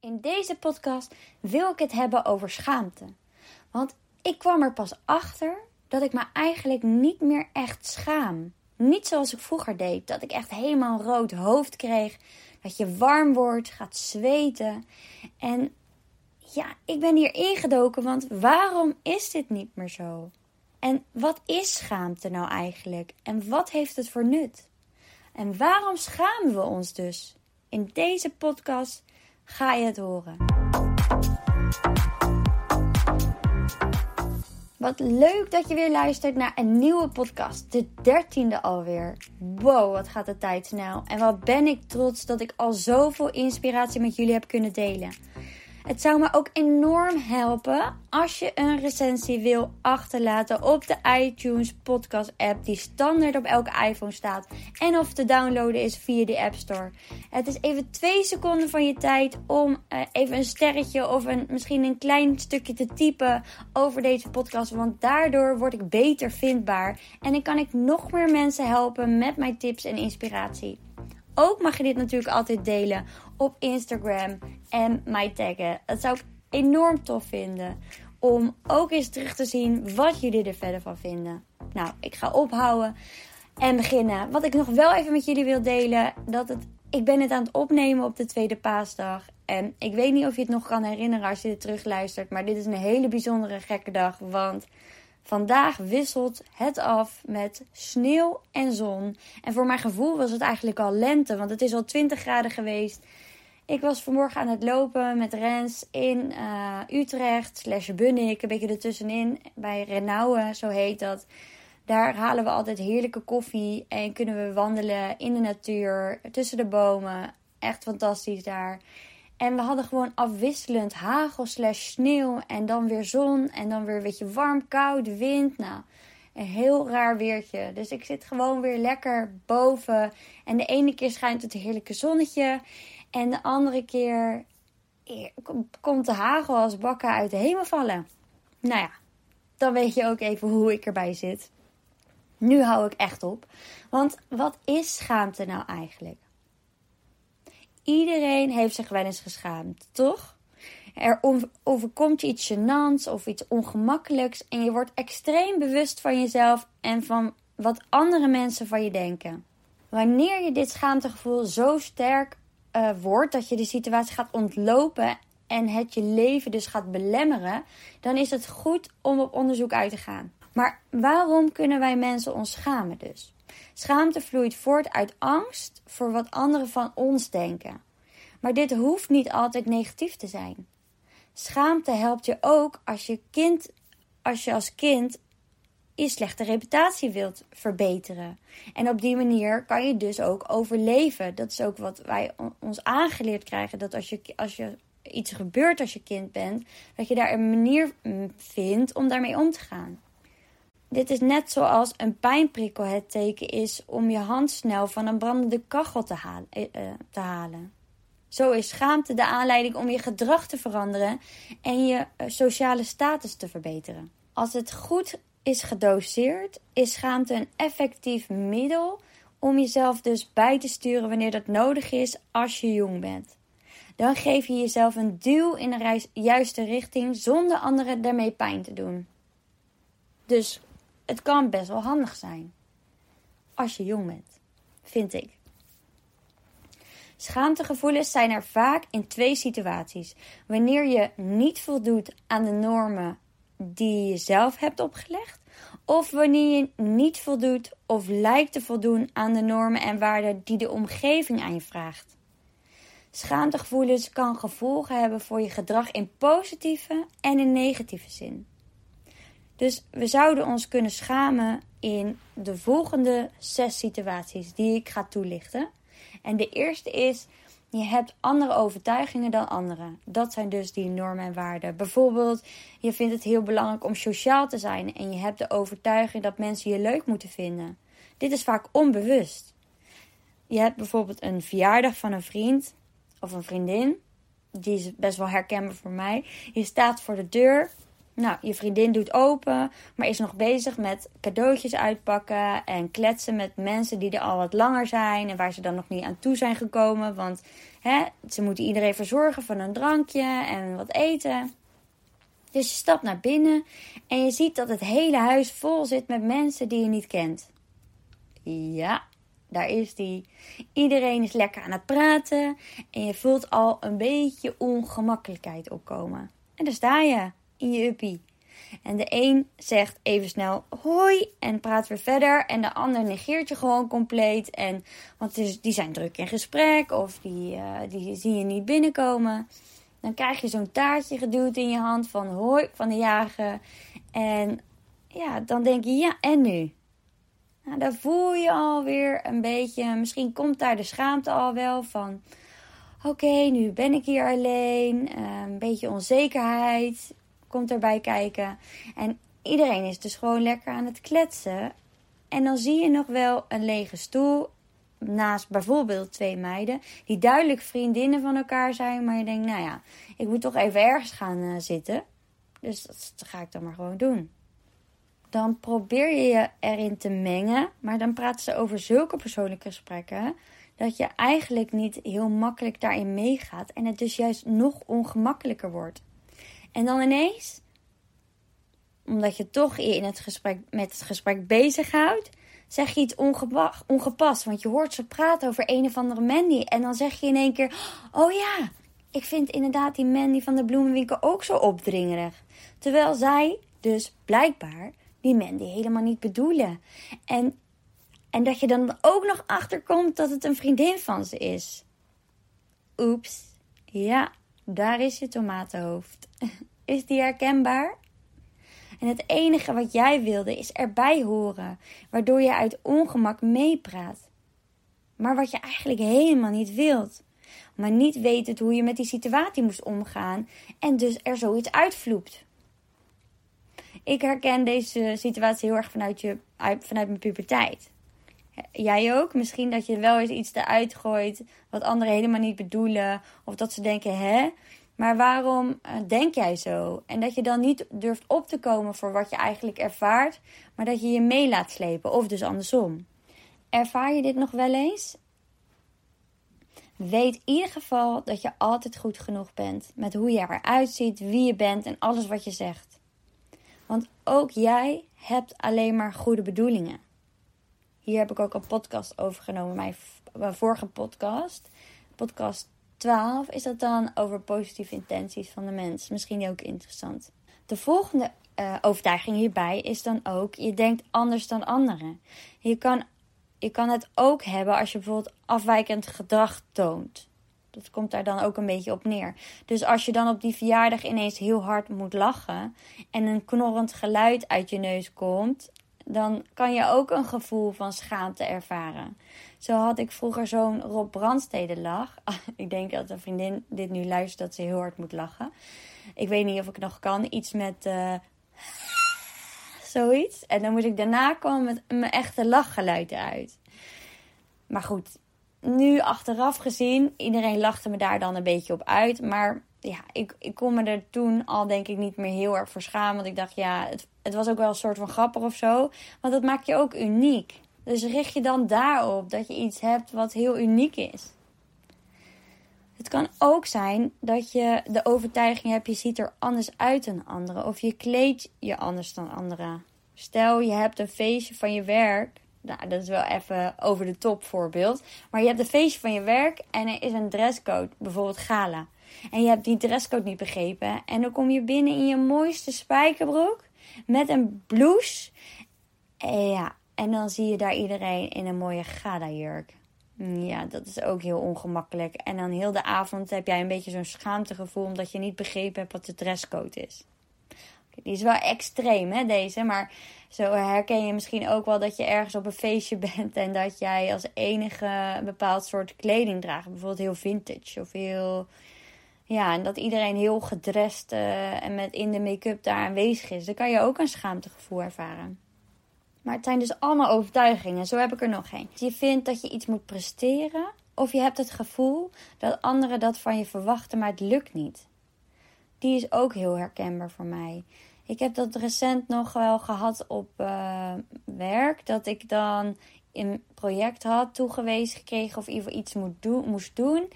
In deze podcast wil ik het hebben over schaamte. Want ik kwam er pas achter dat ik me eigenlijk niet meer echt schaam. Niet zoals ik vroeger deed, dat ik echt helemaal rood hoofd kreeg, dat je warm wordt, gaat zweten. En ja, ik ben hier ingedoken, want waarom is dit niet meer zo? En wat is schaamte nou eigenlijk? En wat heeft het voor nut? En waarom schamen we ons dus? In deze podcast ga je het horen. Wat leuk dat je weer luistert naar een nieuwe podcast. De dertiende alweer. Wow, wat gaat de tijd snel. En wat ben ik trots dat ik al zoveel inspiratie met jullie heb kunnen delen. Het zou me ook enorm helpen als je een recensie wil achterlaten op de iTunes podcast app die standaard op elke iPhone staat en of te downloaden is via de App Store. Het is even twee seconden van je tijd om uh, even een sterretje of een, misschien een klein stukje te typen over deze podcast, want daardoor word ik beter vindbaar en dan kan ik nog meer mensen helpen met mijn tips en inspiratie. Ook mag je dit natuurlijk altijd delen op Instagram en mij taggen. Dat zou ik enorm tof vinden. Om ook eens terug te zien wat jullie er verder van vinden. Nou, ik ga ophouden en beginnen. Wat ik nog wel even met jullie wil delen. Dat het, ik ben het aan het opnemen op de tweede paasdag. En ik weet niet of je het nog kan herinneren als je dit terugluistert. Maar dit is een hele bijzondere gekke dag. Want Vandaag wisselt het af met sneeuw en zon. En voor mijn gevoel was het eigenlijk al lente, want het is al 20 graden geweest. Ik was vanmorgen aan het lopen met Rens in uh, Utrecht, slash Bunnik, een beetje ertussenin, bij Renauwe, zo heet dat. Daar halen we altijd heerlijke koffie en kunnen we wandelen in de natuur, tussen de bomen. Echt fantastisch daar. En we hadden gewoon afwisselend hagel slash sneeuw. En dan weer zon. En dan weer een beetje warm, koud, wind. Nou, een heel raar weertje. Dus ik zit gewoon weer lekker boven. En de ene keer schijnt het heerlijke zonnetje. En de andere keer komt de hagel als bakken uit de hemel vallen. Nou ja, dan weet je ook even hoe ik erbij zit. Nu hou ik echt op. Want wat is schaamte nou eigenlijk? Iedereen heeft zich wel eens geschaamd, toch? Er overkomt je iets gênants of iets ongemakkelijks en je wordt extreem bewust van jezelf en van wat andere mensen van je denken. Wanneer je dit schaamtegevoel zo sterk uh, dat je de situatie gaat ontlopen en het je leven dus gaat belemmeren, dan is het goed om op onderzoek uit te gaan. Maar waarom kunnen wij mensen ons schamen dus? Schaamte vloeit voort uit angst voor wat anderen van ons denken. Maar dit hoeft niet altijd negatief te zijn. Schaamte helpt je ook als je, kind, als, je als kind je slechte reputatie wilt verbeteren. En op die manier kan je dus ook overleven. Dat is ook wat wij ons aangeleerd krijgen. Dat als je, als je iets gebeurt als je kind bent, dat je daar een manier mm, vindt om daarmee om te gaan. Dit is net zoals een pijnprikkel het teken is om je hand snel van een brandende kachel te, halen, eh, eh, te halen. Zo is schaamte de aanleiding om je gedrag te veranderen en je eh, sociale status te verbeteren. Als het goed is gedoseerd, is schaamte een effectief middel om jezelf dus bij te sturen wanneer dat nodig is als je jong bent. Dan geef je jezelf een duw in de juiste richting zonder anderen daarmee pijn te doen. Dus het kan best wel handig zijn. Als je jong bent, vind ik. Schaamtegevoelens zijn er vaak in twee situaties. Wanneer je niet voldoet aan de normen die je zelf hebt opgelegd, of wanneer je niet voldoet of lijkt te voldoen aan de normen en waarden die de omgeving aan je vraagt. Schaamtegevoelens kan gevolgen hebben voor je gedrag in positieve en in negatieve zin. Dus we zouden ons kunnen schamen in de volgende zes situaties die ik ga toelichten. En de eerste is, je hebt andere overtuigingen dan anderen. Dat zijn dus die normen en waarden. Bijvoorbeeld, je vindt het heel belangrijk om sociaal te zijn en je hebt de overtuiging dat mensen je leuk moeten vinden. Dit is vaak onbewust. Je hebt bijvoorbeeld een verjaardag van een vriend of een vriendin. Die is best wel herkenbaar voor mij. Je staat voor de deur nou, je vriendin doet open, maar is nog bezig met cadeautjes uitpakken en kletsen met mensen die er al wat langer zijn en waar ze dan nog niet aan toe zijn gekomen. Want Hè? Ze moeten iedereen verzorgen van een drankje en wat eten. Dus je stapt naar binnen en je ziet dat het hele huis vol zit met mensen die je niet kent. Ja, daar is die. Iedereen is lekker aan het praten en je voelt al een beetje ongemakkelijkheid opkomen. En daar sta je in. En de een zegt even snel hoi en praat weer verder. En de ander negeert je gewoon compleet. En, want die zijn druk in gesprek of die, uh, die zie je niet binnenkomen. Dan krijg je zo'n taartje geduwd in je hand van hoi van de jager. En ja, dan denk je ja, en nu? Nou, dan voel je alweer een beetje, misschien komt daar de schaamte al wel van. Oké, nu ben ik hier alleen. Uh, een beetje onzekerheid komt erbij kijken. En iedereen is dus gewoon lekker aan het kletsen. En dan zie je nog wel een lege stoel naast bijvoorbeeld twee meiden die duidelijk vriendinnen van elkaar zijn, maar je denkt, nou ja, ik moet toch even ergens gaan uh, zitten. Dus dat ga ik dan maar gewoon doen. Dan probeer je je erin te mengen, maar dan praten ze over zulke persoonlijke gesprekken dat je eigenlijk niet heel makkelijk daarin meegaat en het dus juist nog ongemakkelijker wordt. En dan ineens, omdat je toch in het gesprek, met het gesprek bezighoudt, zeg je iets ongepast. Want je hoort ze praten over een of andere Mandy. En dan zeg je in één keer: Oh ja, ik vind inderdaad die Mandy van de bloemenwinkel ook zo opdringerig. Terwijl zij dus blijkbaar die Mandy helemaal niet bedoelen. En, en dat je dan ook nog achterkomt dat het een vriendin van ze is. Oeps. Ja, daar is je tomatenhoofd. Is die herkenbaar? En het enige wat jij wilde is erbij horen, waardoor je uit ongemak meepraat. Maar wat je eigenlijk helemaal niet wilt. Maar niet wetend hoe je met die situatie moest omgaan en dus er zoiets uitvloept. Ik herken deze situatie heel erg vanuit, je, vanuit mijn puberteit. Jij ook? Misschien dat je wel eens iets eruit gooit wat anderen helemaal niet bedoelen. Of dat ze denken, hè? Maar waarom eh, denk jij zo? En dat je dan niet durft op te komen voor wat je eigenlijk ervaart, maar dat je je mee laat slepen, of dus andersom. Ervaar je dit nog wel eens? Weet in ieder geval dat je altijd goed genoeg bent met hoe je eruit ziet, wie je bent en alles wat je zegt. Want ook jij hebt alleen maar goede bedoelingen. Hier heb ik ook een podcast over genomen, mijn, vorige podcast. Podcast 12 is dat dan over positieve intenties van de mens. Misschien ook interessant. De volgende uh, overtuiging hierbij is dan ook: je denkt anders dan anderen. Je kan, je kan het ook hebben als je bijvoorbeeld afwijkend gedrag toont. Dat komt daar dan ook een beetje op neer. Dus als je dan op die verjaardag ineens heel hard moet lachen en een knorrend geluid uit je neus komt, dan kan je ook een gevoel van schaamte ervaren. Zo had ik vroeger zo'n Rob Brandstede lach. ik denk dat een vriendin dit nu luistert dat ze heel hard moet lachen. Ik weet niet of ik nog kan. Iets met uh, zoiets. En dan moet ik daarna komen met mijn echte lachgeluid uit. Maar goed, nu achteraf gezien, iedereen lachte me daar dan een beetje op uit. Maar ja, ik, ik kon me er toen al denk ik niet meer heel erg voor schamen. Want ik dacht, ja, het, het was ook wel een soort van grappig of zo. Want dat maakt je ook uniek. Dus richt je dan daarop dat je iets hebt wat heel uniek is. Het kan ook zijn dat je de overtuiging hebt, je ziet er anders uit dan anderen. Of je kleedt je anders dan anderen. Stel, je hebt een feestje van je werk. Nou, dat is wel even over de top voorbeeld. Maar je hebt een feestje van je werk en er is een dresscode, bijvoorbeeld gala. En je hebt die dresscode niet begrepen. En dan kom je binnen in je mooiste spijkerbroek met een blouse. En ja, en dan zie je daar iedereen in een mooie gala-jurk. Ja, dat is ook heel ongemakkelijk. En dan heel de avond heb jij een beetje zo'n schaamtegevoel omdat je niet begrepen hebt wat de dresscode is. Die is wel extreem, hè, deze. Maar zo herken je misschien ook wel dat je ergens op een feestje bent en dat jij als enige een bepaald soort kleding draagt. Bijvoorbeeld heel vintage of heel. Ja, en dat iedereen heel gedrest uh, en met in de make-up daar aanwezig is. Dan kan je ook een schaamtegevoel ervaren. Maar het zijn dus allemaal overtuigingen. Zo heb ik er nog geen. Je vindt dat je iets moet presteren. Of je hebt het gevoel dat anderen dat van je verwachten, maar het lukt niet. Die is ook heel herkenbaar voor mij. Ik heb dat recent nog wel gehad op uh, werk. Dat ik dan een project had toegewezen gekregen of iets moet doen, moest doen.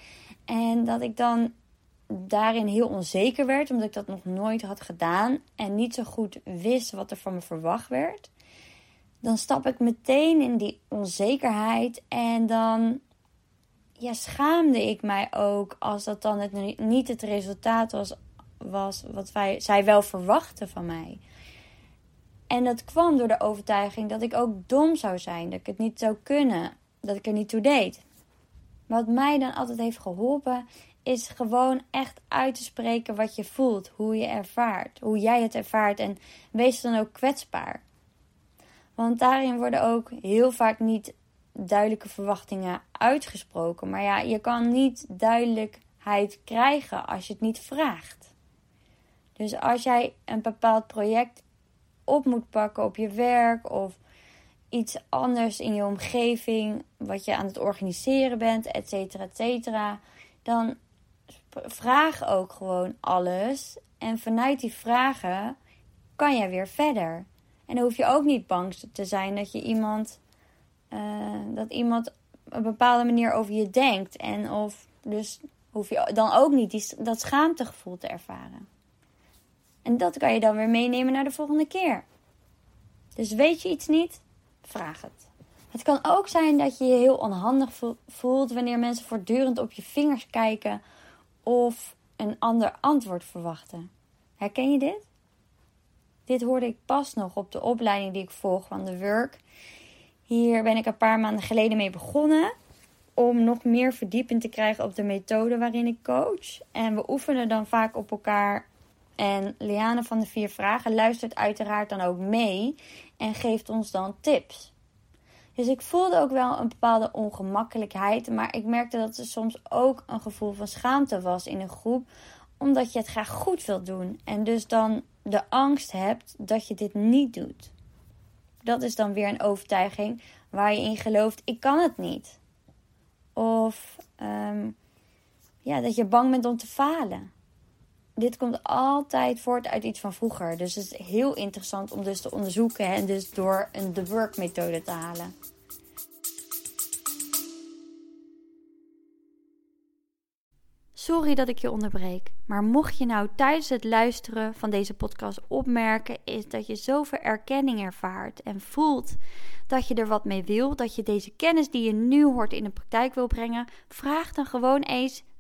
En dat ik dan daarin heel onzeker werd, omdat ik dat nog nooit had gedaan en niet zo goed wist wat er van me verwacht werd. Dan stap ik meteen in die onzekerheid en dan ja, schaamde ik mij ook als dat dan het, niet het resultaat was, was wat wij, zij wel verwachten van mij. En dat kwam door de overtuiging dat ik ook dom zou zijn, dat ik het niet zou kunnen, dat ik er niet toe deed. Wat mij dan altijd heeft geholpen, is gewoon echt uit te spreken wat je voelt, hoe je ervaart, hoe jij het ervaart en wees dan ook kwetsbaar. Want daarin worden ook heel vaak niet duidelijke verwachtingen uitgesproken. Maar ja, je kan niet duidelijkheid krijgen als je het niet vraagt. Dus als jij een bepaald project op moet pakken op je werk of iets anders in je omgeving, wat je aan het organiseren bent, et cetera, et cetera, dan vraag ook gewoon alles. En vanuit die vragen kan je weer verder. En dan hoef je ook niet bang te zijn dat je iemand, uh, dat iemand op een bepaalde manier over je denkt. En of dus hoef je dan ook niet die, dat schaamtegevoel te ervaren. En dat kan je dan weer meenemen naar de volgende keer. Dus weet je iets niet? Vraag het. Het kan ook zijn dat je je heel onhandig voelt wanneer mensen voortdurend op je vingers kijken of een ander antwoord verwachten. Herken je dit? Dit hoorde ik pas nog op de opleiding die ik volg van de Work. Hier ben ik een paar maanden geleden mee begonnen om nog meer verdieping te krijgen op de methode waarin ik coach. En we oefenen dan vaak op elkaar. En Liane van de Vier Vragen luistert uiteraard dan ook mee en geeft ons dan tips. Dus ik voelde ook wel een bepaalde ongemakkelijkheid. Maar ik merkte dat er soms ook een gevoel van schaamte was in een groep. Omdat je het graag goed wilt doen. En dus dan de angst hebt dat je dit niet doet. Dat is dan weer een overtuiging waar je in gelooft: ik kan het niet. Of ehm, ja, dat je bang bent om te falen. Dit komt altijd voort uit iets van vroeger. Dus het is heel interessant om dus te onderzoeken en dus door een The Work methode te halen. Sorry dat ik je onderbreek, maar mocht je nou tijdens het luisteren van deze podcast opmerken, is dat je zoveel erkenning ervaart en voelt dat je er wat mee wil, dat je deze kennis die je nu hoort in de praktijk wil brengen, vraag dan gewoon eens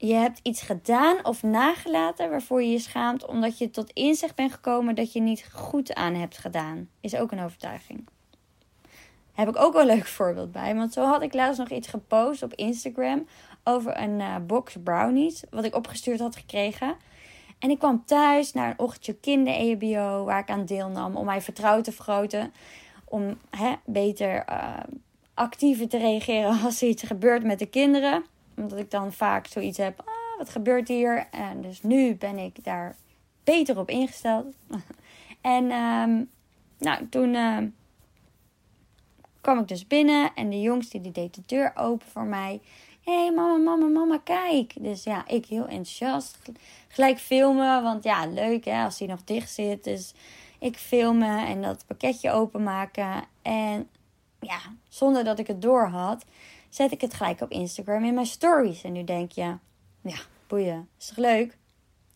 Je hebt iets gedaan of nagelaten waarvoor je je schaamt omdat je tot inzicht bent gekomen dat je niet goed aan hebt gedaan. Is ook een overtuiging. Heb ik ook wel een leuk voorbeeld bij. Want zo had ik laatst nog iets gepost op Instagram over een uh, box brownies. Wat ik opgestuurd had gekregen. En ik kwam thuis naar een ochtendje kinder-EHBO waar ik aan deelnam om mijn vertrouwen te vergroten. Om hè, beter uh, actiever te reageren als er iets gebeurt met de kinderen omdat ik dan vaak zoiets heb, ah, wat gebeurt hier? En dus nu ben ik daar beter op ingesteld. en ehm, nou, toen uh, kwam ik dus binnen en de jongste die deed de deur open voor mij. Hé hey, mama, mama, mama, kijk. Dus ja, ik heel enthousiast. Gelijk filmen, want ja, leuk hè, als hij nog dicht zit. Dus ik filmen en dat pakketje openmaken. En ja, zonder dat ik het door had, zet ik het gelijk op Instagram in mijn stories. En nu denk je, ja, boeien, is toch leuk?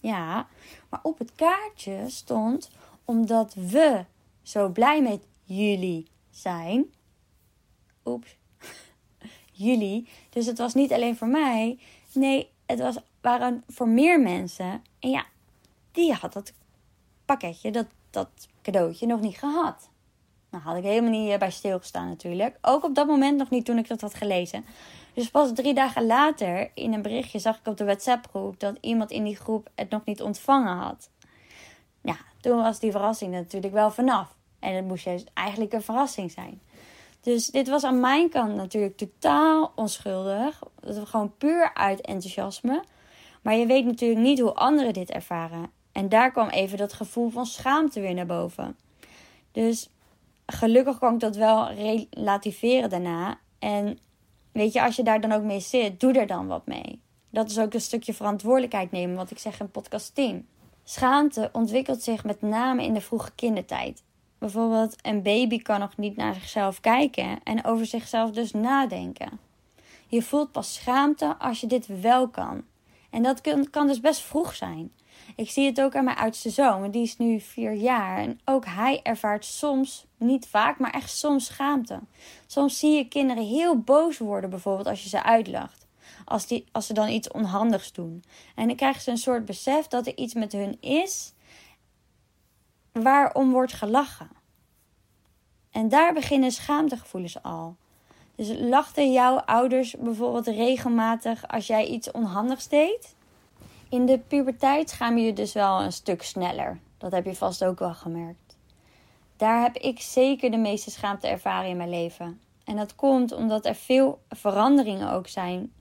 Ja, maar op het kaartje stond, omdat we zo blij met jullie zijn. Oeps. jullie. Dus het was niet alleen voor mij. Nee, het was, waren voor meer mensen. En ja, die had dat pakketje, dat, dat cadeautje nog niet gehad. Nou, had ik helemaal niet eh, bij stilgestaan natuurlijk. Ook op dat moment nog niet toen ik dat had gelezen. Dus pas drie dagen later in een berichtje zag ik op de WhatsApp groep dat iemand in die groep het nog niet ontvangen had. Ja, toen was die verrassing natuurlijk wel vanaf. En het moest juist eigenlijk een verrassing zijn. Dus dit was aan mijn kant natuurlijk totaal onschuldig. Dat was gewoon puur uit enthousiasme. Maar je weet natuurlijk niet hoe anderen dit ervaren. En daar kwam even dat gevoel van schaamte weer naar boven. Dus gelukkig kon ik dat wel relativeren daarna. En weet je, als je daar dan ook mee zit, doe er dan wat mee. Dat is ook een stukje verantwoordelijkheid nemen, wat ik zeg in podcast 10. Schaamte ontwikkelt zich met name in de vroege kindertijd. Bijvoorbeeld, een baby kan nog niet naar zichzelf kijken en over zichzelf dus nadenken. Je voelt pas schaamte als je dit wel kan. En dat kan dus best vroeg zijn. Ik zie het ook aan mijn oudste zoon, die is nu vier jaar. En ook hij ervaart soms, niet vaak, maar echt soms schaamte. Soms zie je kinderen heel boos worden, bijvoorbeeld als je ze uitlacht. Als, die, als ze dan iets onhandigs doen. En dan krijgen ze een soort besef dat er iets met hun is waarom wordt gelachen. En daar beginnen schaamtegevoelens al. Dus lachten jouw ouders bijvoorbeeld regelmatig als jij iets onhandigs deed? In de puberteit schaam je dus wel een stuk sneller. Dat heb je vast ook wel gemerkt. Daar heb ik zeker de meeste schaamte ervaren in mijn leven. En dat komt omdat er veel veranderingen ook zijn,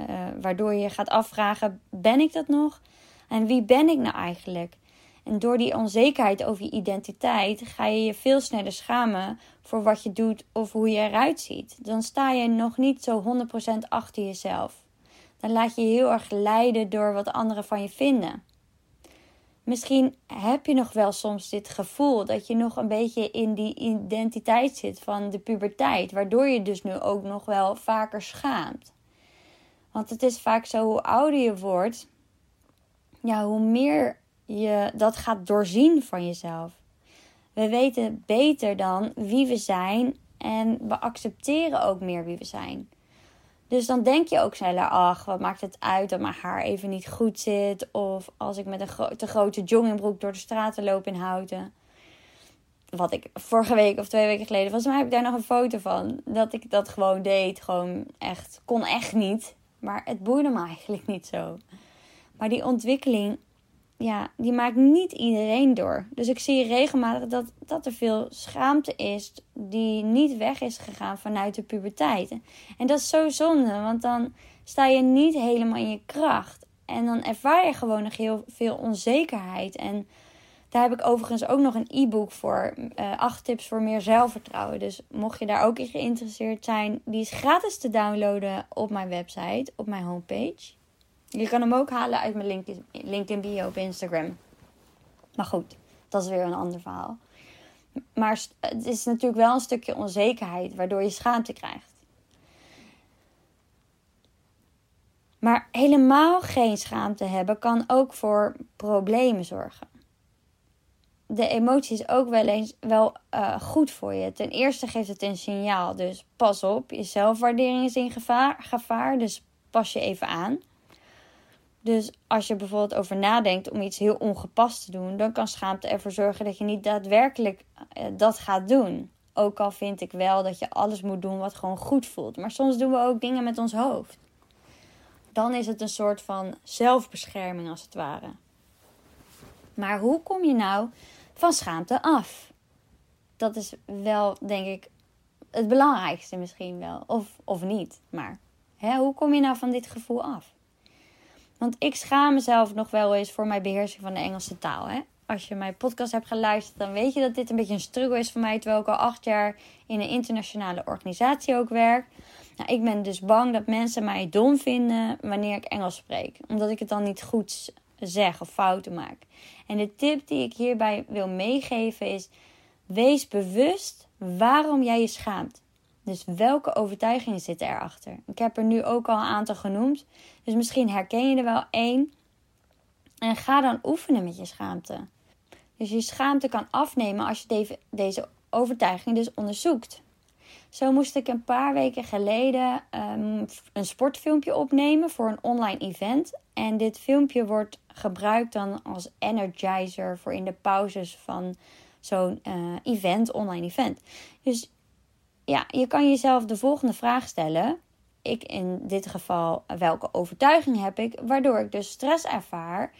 uh, waardoor je gaat afvragen: ben ik dat nog? En wie ben ik nou eigenlijk? En door die onzekerheid over je identiteit ga je je veel sneller schamen voor wat je doet of hoe je eruit ziet. Dan sta je nog niet zo 100% achter jezelf. Dan laat je heel erg leiden door wat anderen van je vinden. Misschien heb je nog wel soms dit gevoel dat je nog een beetje in die identiteit zit van de puberteit, waardoor je dus nu ook nog wel vaker schaamt. Want het is vaak zo, hoe ouder je wordt, ja, hoe meer je dat gaat doorzien van jezelf. We weten beter dan wie we zijn en we accepteren ook meer wie we zijn. Dus dan denk je ook sneller, ach, wat maakt het uit dat mijn haar even niet goed zit. Of als ik met een te grote joggingbroek door de straten loop in Houten. Wat ik vorige week of twee weken geleden, volgens mij heb ik daar nog een foto van. Dat ik dat gewoon deed. Gewoon echt, kon echt niet. Maar het boeide me eigenlijk niet zo. Maar die ontwikkeling ja, die maakt niet iedereen door. Dus ik zie regelmatig dat, dat er veel schaamte is die niet weg is gegaan vanuit de puberteit. En dat is zo zonde, want dan sta je niet helemaal in je kracht. En dan ervaar je gewoon nog heel veel onzekerheid. En daar heb ik overigens ook nog een e-book voor. Uh, acht tips voor meer zelfvertrouwen. Dus mocht je daar ook in geïnteresseerd zijn, die is gratis te downloaden op mijn website, op mijn homepage. Je kan hem ook halen uit mijn link, link in bio op Instagram. Maar goed, dat is weer een ander verhaal. Maar het is natuurlijk wel een stukje onzekerheid waardoor je schaamte krijgt. Maar helemaal geen schaamte hebben kan ook voor problemen zorgen. De emotie is ook wel eens wel uh, goed voor je. Ten eerste geeft het een signaal, dus pas op. Je zelfwaardering is in gevaar, gevaar dus pas je even aan. Dus als je bijvoorbeeld over nadenkt om iets heel ongepast te doen, dan kan schaamte ervoor zorgen dat je niet daadwerkelijk eh, dat gaat doen. Ook al vind ik wel dat je alles moet doen wat gewoon goed voelt. Maar soms doen we ook dingen met ons hoofd. Dan is het een soort van zelfbescherming als het ware. Maar hoe kom je nou van schaamte af? Dat is wel, denk ik, het belangrijkste misschien wel. Of, of niet. Maar hè, hoe kom je nou van dit gevoel af? Want ik schaam mezelf nog wel eens voor mijn beheersing van de Engelse taal. Hè? Als je mijn podcast hebt geluisterd, dan weet je dat dit een beetje een struggle is voor mij. Terwijl ik al acht jaar in een internationale organisatie ook werk. Nou, ik ben dus bang dat mensen mij dom vinden wanneer ik Engels spreek. Omdat ik het dan niet goed zeg of fouten maak. En de tip die ik hierbij wil meegeven is: wees bewust waarom jij je schaamt. Dus welke overtuigingen zitten erachter? Ik heb er nu ook al een aantal genoemd. Dus misschien herken je er wel één. En ga dan oefenen met je schaamte. Dus je schaamte kan afnemen als je deze overtuiging dus onderzoekt. Zo moest ik een paar weken geleden um, een sportfilmpje opnemen voor een online event. En dit filmpje wordt gebruikt dan als energizer voor in de pauzes van zo'n uh, event, online event. Dus ja, je kan jezelf de volgende vraag stellen. Ik in dit geval, welke overtuiging heb ik, waardoor ik dus stress ervaar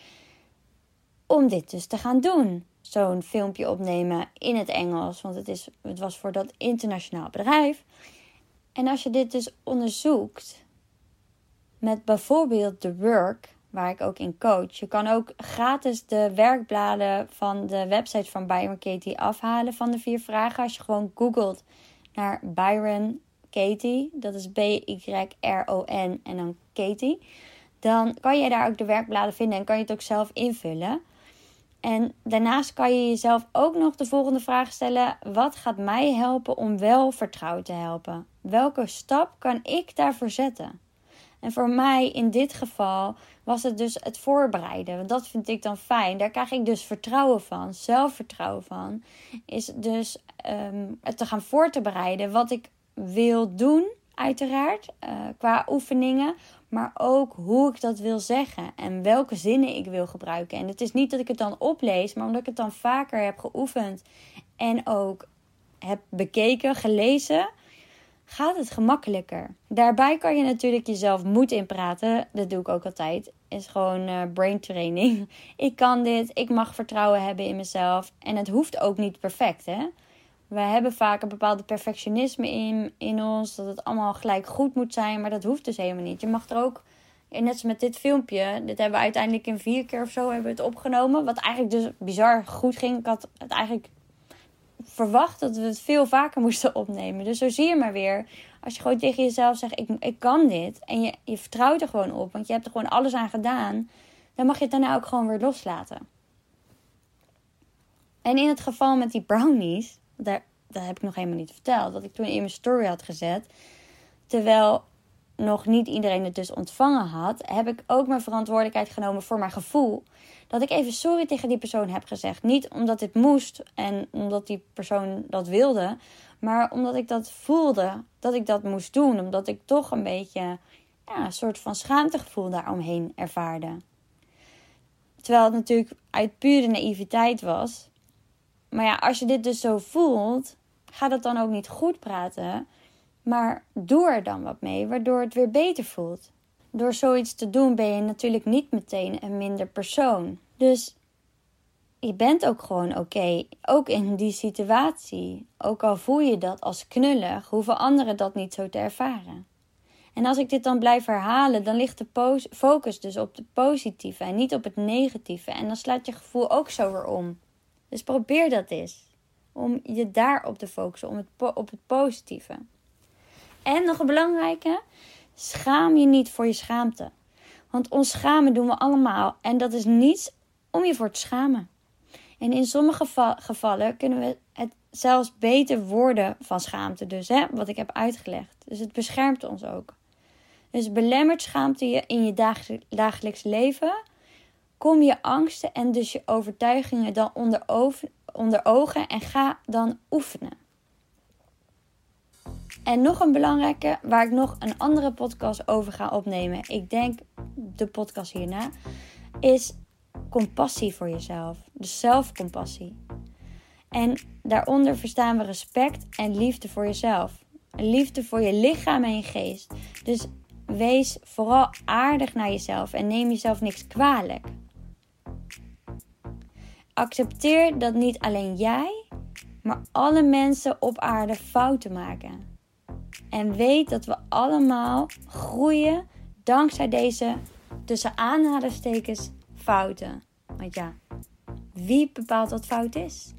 om dit dus te gaan doen. Zo'n filmpje opnemen in het Engels, want het, is, het was voor dat internationaal bedrijf. En als je dit dus onderzoekt met bijvoorbeeld The Work, waar ik ook in coach. Je kan ook gratis de werkbladen van de website van Byron Katie afhalen van de vier vragen. Als je gewoon googelt naar Byron Katie, dat is B-Y-R-O-N en dan Katie. Dan kan je daar ook de werkbladen vinden en kan je het ook zelf invullen. En daarnaast kan je jezelf ook nog de volgende vraag stellen: wat gaat mij helpen om wel vertrouwd te helpen? Welke stap kan ik daarvoor zetten? En voor mij in dit geval was het dus het voorbereiden. Want dat vind ik dan fijn. Daar krijg ik dus vertrouwen van, zelfvertrouwen van. Is dus um, het te gaan voor te bereiden wat ik wil doen, uiteraard, uh, qua oefeningen. Maar ook hoe ik dat wil zeggen en welke zinnen ik wil gebruiken. En het is niet dat ik het dan oplees, maar omdat ik het dan vaker heb geoefend en ook heb bekeken, gelezen gaat het gemakkelijker. Daarbij kan je natuurlijk jezelf moed inpraten. Dat doe ik ook altijd. Is gewoon uh, brain training. Ik kan dit. Ik mag vertrouwen hebben in mezelf. En het hoeft ook niet perfect, hè? We hebben vaak een bepaalde perfectionisme in, in ons. Dat het allemaal gelijk goed moet zijn. Maar dat hoeft dus helemaal niet. Je mag er ook. Net als met dit filmpje. Dit hebben we uiteindelijk in vier keer of zo hebben we het opgenomen. Wat eigenlijk dus bizar goed ging. Ik had het eigenlijk verwacht dat we het veel vaker moesten opnemen. Dus zo zie je maar weer. Als je gewoon tegen jezelf zegt: Ik, ik kan dit. En je, je vertrouwt er gewoon op. Want je hebt er gewoon alles aan gedaan. Dan mag je het daarna ook gewoon weer loslaten. En in het geval met die brownies. Daar, dat heb ik nog helemaal niet verteld. Dat ik toen in mijn story had gezet. Terwijl nog niet iedereen het dus ontvangen had, heb ik ook mijn verantwoordelijkheid genomen voor mijn gevoel. Dat ik even sorry tegen die persoon heb gezegd. Niet omdat dit moest en omdat die persoon dat wilde, maar omdat ik dat voelde dat ik dat moest doen. Omdat ik toch een beetje ja, een soort van schaamtegevoel daaromheen ervaarde. Terwijl het natuurlijk uit pure naïviteit was. Maar ja, als je dit dus zo voelt, ga dat dan ook niet goed praten. Maar doe er dan wat mee, waardoor het weer beter voelt. Door zoiets te doen ben je natuurlijk niet meteen een minder persoon. Dus je bent ook gewoon oké, ook in die situatie. Ook al voel je dat als knullig, hoeven anderen dat niet zo te ervaren. En als ik dit dan blijf herhalen, dan ligt de focus dus op het positieve en niet op het negatieve. En dan slaat je gevoel ook zo weer om. Dus probeer dat eens. Om je daarop te focussen, om het op het positieve. En nog een belangrijke: schaam je niet voor je schaamte. Want ons schamen doen we allemaal en dat is niets om je voor te schamen. En in sommige gevallen kunnen we het zelfs beter worden van schaamte, dus hè, wat ik heb uitgelegd. Dus het beschermt ons ook. Dus belemmert schaamte je in je dagelijks leven, kom je angsten en dus je overtuigingen dan onder, onder ogen en ga dan oefenen. En nog een belangrijke, waar ik nog een andere podcast over ga opnemen. Ik denk de podcast hierna. Is compassie voor jezelf. Dus zelfcompassie. En daaronder verstaan we respect en liefde voor jezelf. Liefde voor je lichaam en je geest. Dus wees vooral aardig naar jezelf en neem jezelf niks kwalijk. Accepteer dat niet alleen jij, maar alle mensen op aarde fouten maken. En weet dat we allemaal groeien dankzij deze tussen aanhalingstekens fouten. Want ja, wie bepaalt wat fout is?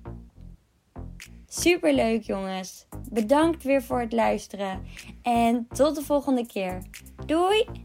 Superleuk jongens. Bedankt weer voor het luisteren. En tot de volgende keer. Doei!